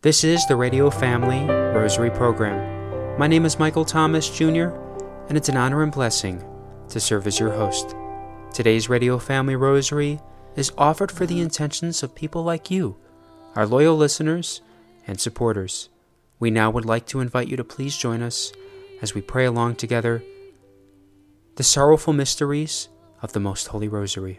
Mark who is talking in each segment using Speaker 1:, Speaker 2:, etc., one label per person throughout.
Speaker 1: This is the Radio Family Rosary Program. My name is Michael Thomas Jr., and it's an honor and blessing to serve as your host. Today's Radio Family Rosary is offered for the intentions of people like you, our loyal listeners and supporters. We now would like to invite you to please join us as we pray along together the sorrowful mysteries of the Most Holy Rosary.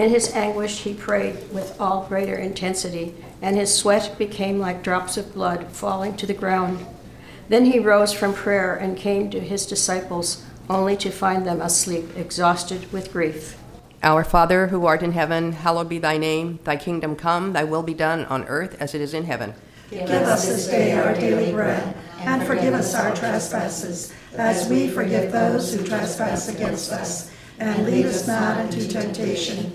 Speaker 2: In his anguish, he prayed with all greater intensity, and his sweat became like drops of blood falling to the ground. Then he rose from prayer and came to his disciples only to find them asleep, exhausted with grief.
Speaker 3: Our Father, who art in heaven, hallowed be thy name. Thy kingdom come, thy will be done on earth as it is in heaven.
Speaker 4: Give us this day our daily bread, and forgive us our trespasses, as we forgive those who trespass against us. And lead us not into temptation,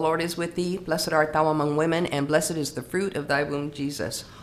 Speaker 3: Lord is with thee. Blessed art thou among women, and blessed is the fruit of thy womb, Jesus.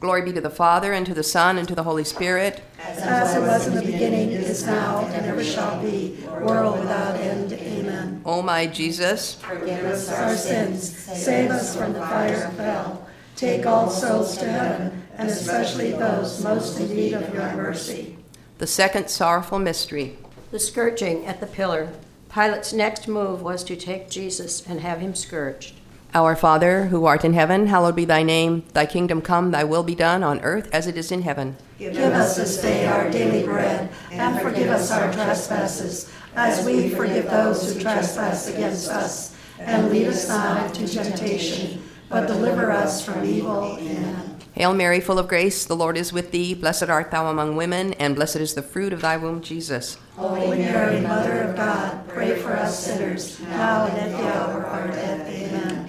Speaker 3: Glory be to the Father, and to the Son, and to the Holy Spirit.
Speaker 4: As it was in the beginning, is now, and ever shall be, world without end. Amen.
Speaker 3: O my Jesus,
Speaker 4: Forgive us our sins, save us from the fire of hell. Take all souls to heaven, and especially those most in need of your mercy.
Speaker 3: the second sorrowful mystery.
Speaker 2: The scourging at the pillar. Pilate's next move was to take Jesus and have him scourged.
Speaker 3: Our Father, who art in heaven, hallowed be thy name. Thy kingdom come, thy will be done on earth as it is in heaven.
Speaker 4: Give us this day our daily bread, and forgive us our trespasses, as we forgive those who trespass against us. And lead us not into temptation, but deliver us from evil. Amen.
Speaker 3: Hail Mary, full of grace, the Lord is with thee. Blessed art thou among women, and blessed is the fruit of thy womb, Jesus.
Speaker 4: Holy Mary, Mother of God, pray for us sinners, now and at the hour of our death.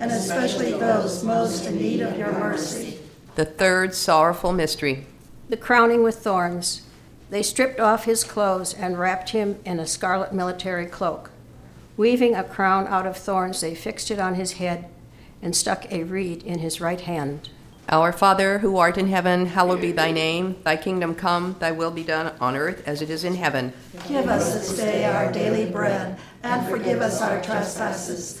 Speaker 4: and especially those most in need of your mercy.
Speaker 3: the third sorrowful mystery.
Speaker 2: The crowning with thorns. They stripped off his clothes and wrapped him in a scarlet military cloak. Weaving a crown out of thorns, they fixed it on his head and stuck a reed in his right hand.
Speaker 3: Our Father, who art in heaven, hallowed be thy name. Thy kingdom come, thy will be done on earth as it is in heaven.
Speaker 4: Give us this day our daily bread, and forgive us our trespasses,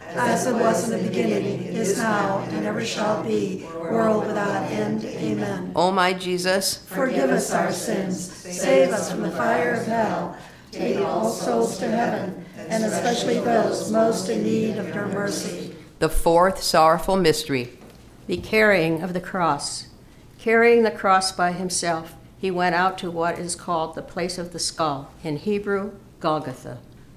Speaker 4: As it was in the beginning, is now, and ever shall be, world without end. Amen.
Speaker 3: O my Jesus,
Speaker 4: Forgive us our sins, save us from the fire of hell, take all souls to heaven, and especially those most in need of your mercy.
Speaker 3: the fourth sorrowful mystery.
Speaker 2: The carrying of the cross. Carrying the cross by himself, he went out to what is called the place of the skull, in Hebrew, Golgotha.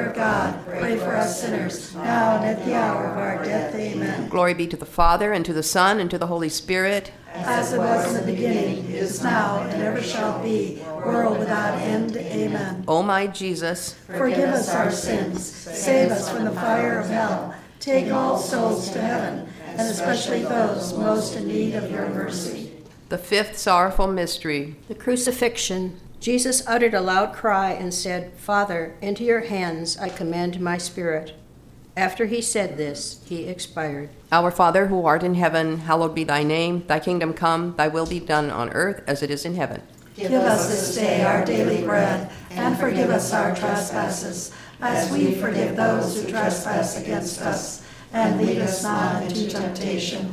Speaker 4: of God, pray for us sinners, now and at the hour of our death. Amen.
Speaker 3: Glory be to the Father, and to the Son, and to the Holy Spirit.
Speaker 4: As it was in the beginning, is now, and ever shall be, world without end. Amen.
Speaker 3: O my Jesus,
Speaker 4: Forgive us our sins, save us from the fire of hell, take all souls to heaven, and especially those most in need of your mercy.
Speaker 3: the fifth sorrowful mystery.
Speaker 2: The crucifixion. Jesus uttered a loud cry and said, Father, into your hands I commend my spirit. After he said this, he expired.
Speaker 3: Our Father, who art in heaven, hallowed be thy name. Thy kingdom come, thy will be done on earth as it is in heaven.
Speaker 4: Give us this day our daily bread, and forgive us our trespasses, as we forgive those who trespass against us. And lead us not into temptation,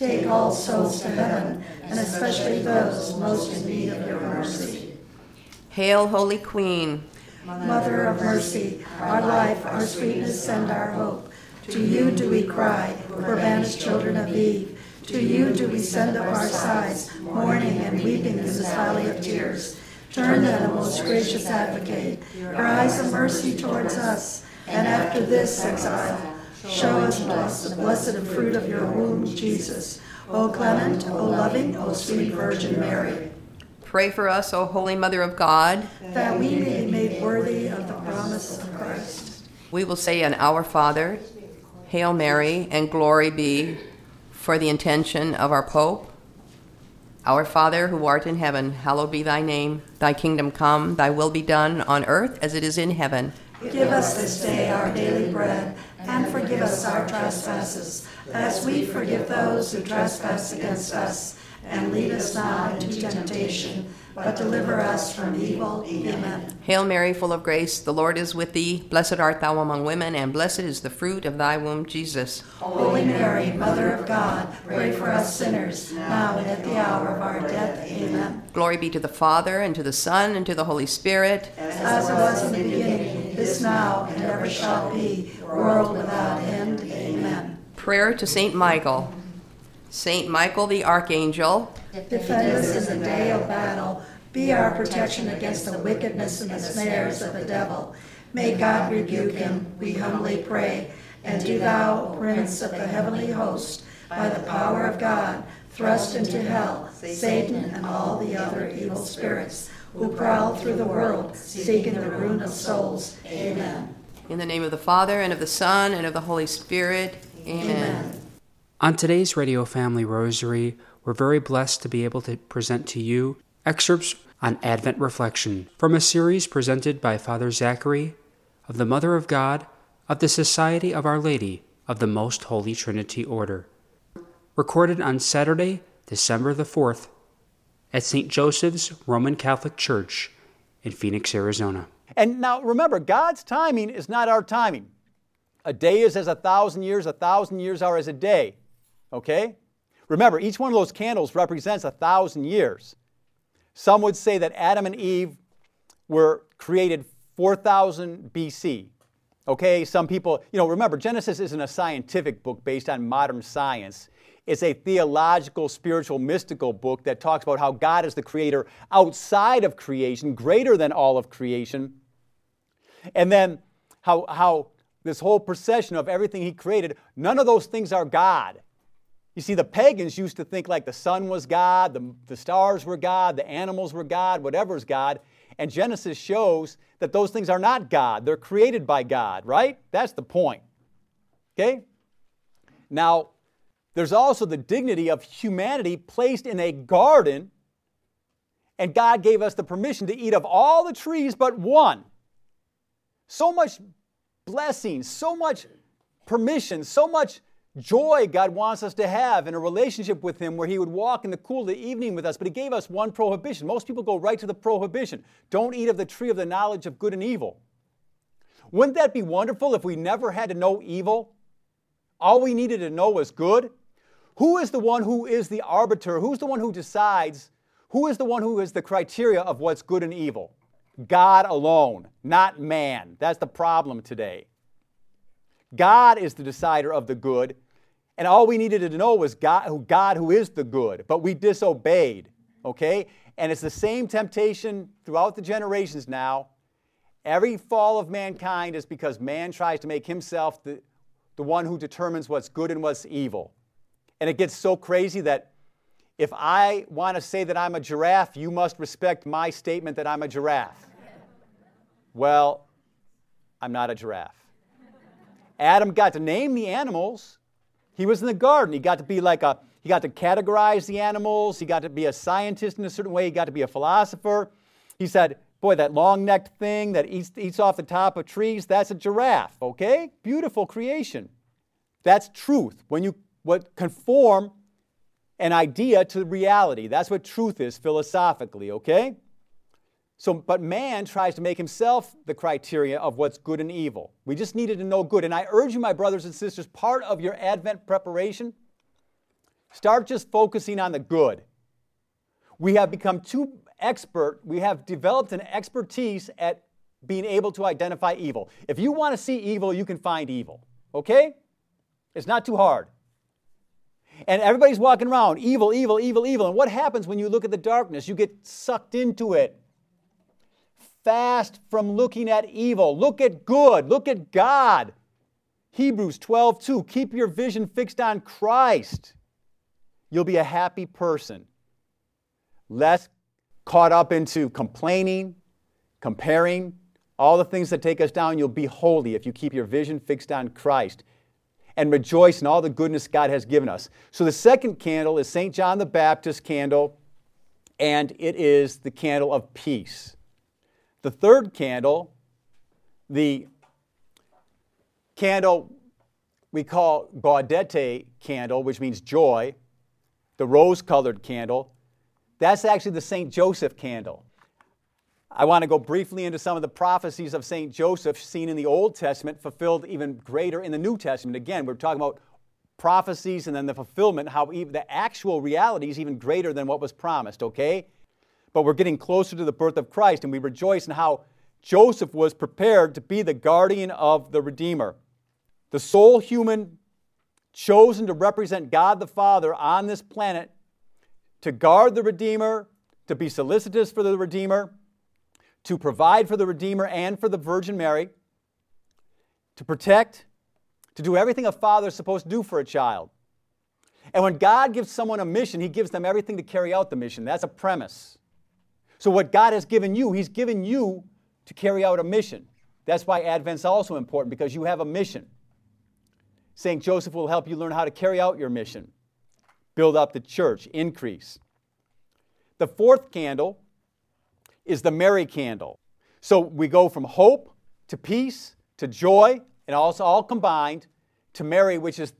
Speaker 4: Take all souls to heaven, and especially those most in need of your mercy.
Speaker 3: hail, Holy Queen.
Speaker 4: Mother of mercy, our life, our sweetness, and our hope. To you do we cry, poor banished children of Eve. To you do we send up our sighs, mourning and weeping in this valley of tears. Turn then, O most gracious advocate, your eyes of mercy towards us, and after this exile, show us blessed, the blessed fruit of your womb, Jesus. O clement, O loving, O sweet Virgin Mary,
Speaker 3: Pray for us, O Holy Mother of God.
Speaker 4: that we may be made worthy of the promise of Christ.
Speaker 3: We will say an Our Father, Hail Mary, and glory be for the intention of our Pope. Our Father, who art in heaven, hallowed be thy name. Thy kingdom come, thy will be done on earth as it is in heaven.
Speaker 4: Give us this day our daily bread, and forgive us our trespasses, as we forgive those who trespass against us. And lead us not into temptation, but deliver us from evil. Amen.
Speaker 3: Hail Mary, full of grace, the Lord is with thee. Blessed art thou among women, and blessed is the fruit of thy womb, Jesus.
Speaker 4: Holy Mary, Mother of God, pray for us sinners, now and at the hour of our death. Amen.
Speaker 3: Glory be to the Father, and to the Son, and to the Holy Spirit.
Speaker 4: As it was in the beginning, is now, and ever shall be, world without end. Amen.
Speaker 3: Prayer to Saint Michael. Saint Michael the Archangel,
Speaker 4: Defend us in the day of battle. Be our protection against the wickedness and the snares of the devil. May God rebuke him, we humbly pray. And do thou, Prince of the heavenly host, by the power of God, thrust into hell Satan and all the other evil spirits who prowl through the world, seeking the ruin of souls. Amen.
Speaker 3: In the name of the Father, and of the Son, and of the Holy Spirit. Amen.
Speaker 1: On today's Radio Family Rosary, we're very blessed to be able to present to you excerpts on Advent Reflection from a series presented by Father Zachary of the Mother of God of the Society of Our Lady of the Most Holy Trinity Order. Recorded on Saturday, December the 4th, at St. Joseph's Roman Catholic Church in Phoenix, Arizona.
Speaker 5: And now remember, God's timing is not our timing. A day is as a thousand years, a thousand years are as a day. Okay? Remember, each one of those candles represents a thousand years. Some would say that Adam and Eve were created 4000 BC. Okay? Some people, you know, remember, Genesis isn't a scientific book based on modern science. It's a theological, spiritual, mystical book that talks about how God is the creator outside of creation, greater than all of creation. And then how, how this whole procession of everything he created, none of those things are God. You see, the pagans used to think like the sun was God, the, the stars were God, the animals were God, whatever is God. And Genesis shows that those things are not God. They're created by God, right? That's the point. Okay? Now, there's also the dignity of humanity placed in a garden, and God gave us the permission to eat of all the trees but one. So much blessing, so much permission, so much joy God wants us to have in a relationship with Him where He would walk in the cool of the evening with us, but He gave us one prohibition. Most people go right to the prohibition don't eat of the tree of the knowledge of good and evil. Wouldn't that be wonderful if we never had to know evil? All we needed to know was good? Who is the one who is the arbiter? Who's the one who decides? Who is the one who is the criteria of what's good and evil? God alone, not man. That's the problem today. God is the decider of the good, and all we needed to know was God, God who is the good, but we disobeyed, okay? And it's the same temptation throughout the generations now. Every fall of mankind is because man tries to make himself the, the one who determines what's good and what's evil. And it gets so crazy that if I want to say that I'm a giraffe, you must respect my statement that I'm a giraffe. Well, I'm not a giraffe. Adam got to name the animals. He was in the garden. He got to be like a, he got to categorize the animals. He got to be a scientist in a certain way. He got to be a philosopher. He said, Boy, that long necked thing that eats, eats off the top of trees, that's a giraffe, okay? Beautiful creation. That's truth. When you what conform an idea to reality. That's what truth is philosophically, okay? So, but man tries to make himself the criteria of what's good and evil. We just needed to know good. And I urge you, my brothers and sisters, part of your Advent preparation, start just focusing on the good. We have become too expert, we have developed an expertise at being able to identify evil. If you want to see evil, you can find evil, okay? It's not too hard. And everybody's walking around, evil, evil, evil, evil. And what happens when you look at the darkness? You get sucked into it fast from looking at evil. Look at good. Look at God. Hebrews 12, 2. Keep your vision fixed on Christ. You'll be a happy person. Less caught up into complaining, comparing, all the things that take us down. You'll be holy if you keep your vision fixed on Christ and rejoice in all the goodness God has given us. So the second candle is St. John the Baptist candle, and it is the candle of peace. The third candle, the candle we call gaudete candle, which means joy, the rose colored candle, that's actually the St. Joseph candle. I want to go briefly into some of the prophecies of St. Joseph seen in the Old Testament, fulfilled even greater in the New Testament. Again, we're talking about prophecies and then the fulfillment, how the actual reality is even greater than what was promised, okay? but we're getting closer to the birth of Christ, and we rejoice in how Joseph was prepared to be the guardian of the Redeemer. The sole human chosen to represent God the Father on this planet to guard the Redeemer, to be solicitous for the Redeemer, to provide for the Redeemer and for the Virgin Mary, to protect, to do everything a father is supposed to do for a child. And when God gives someone a mission, He gives them everything to carry out the mission. That's a premise. So, what God has given you, He's given you to carry out a mission. That's why Advent's also important because you have a mission. St. Joseph will help you learn how to carry out your mission, build up the church, increase. The fourth candle is the Mary candle. So we go from hope to peace to joy, and also all combined to Mary, which is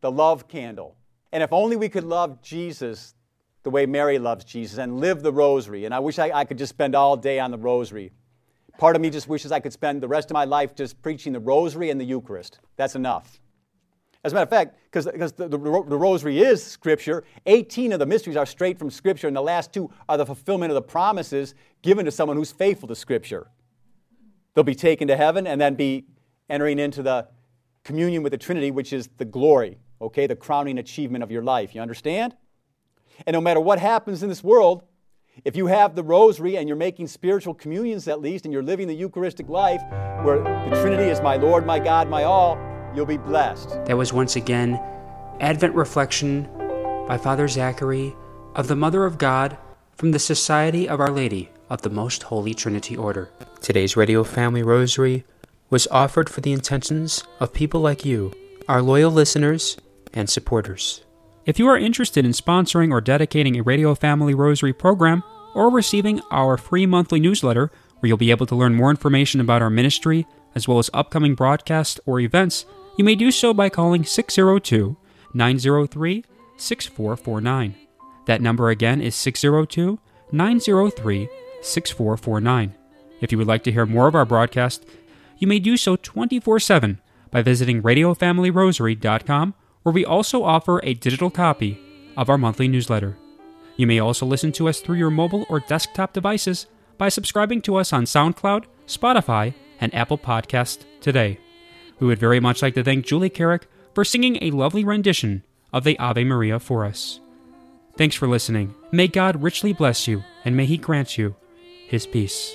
Speaker 5: the love candle. And if only we could love Jesus the way Mary loves Jesus and live the rosary. And I wish I, I could just spend all day on the rosary. Part of me just wishes I could spend the rest of my life just preaching the rosary and the Eucharist. That's enough. As a matter of fact, because the, the, the, rosary is Scripture, 18 of the mysteries are straight from Scripture, and the last two are the fulfillment of the promises given to someone who's faithful to Scripture. They'll be taken to heaven and then be entering into the communion with the Trinity, which is the glory, okay, the crowning achievement of your life. You understand? And no matter what happens in this world, if you have the rosary and you're making spiritual communions at least, and you're living the Eucharistic life where the Trinity is my Lord, my God, my all, you'll be blessed.
Speaker 1: That was once again Advent Reflection by Father Zachary of the Mother of God from the Society of Our Lady of the Most Holy Trinity Order. Today's Radio Family Rosary was offered for the intentions of people like you, our loyal listeners and supporters. If you are interested in sponsoring or dedicating a Radio Family Rosary program, or receiving our free monthly newsletter, where you'll be able to learn more information about our ministry, as well as upcoming broadcasts or events, you may do so by calling 602 903 6449. That number again is 602 903 6449. If you would like to hear more of our broadcast, you may do so 24 7 by visiting RadioFamilyRosary.com where we also offer a digital copy of our monthly newsletter. You may also listen to us through your mobile or desktop devices by subscribing to us on SoundCloud, Spotify, and Apple Podcast today. We would very much like to thank Julie Carrick for singing a lovely rendition of the Ave Maria for us. Thanks for listening. May God richly bless you, and may He grant you His peace.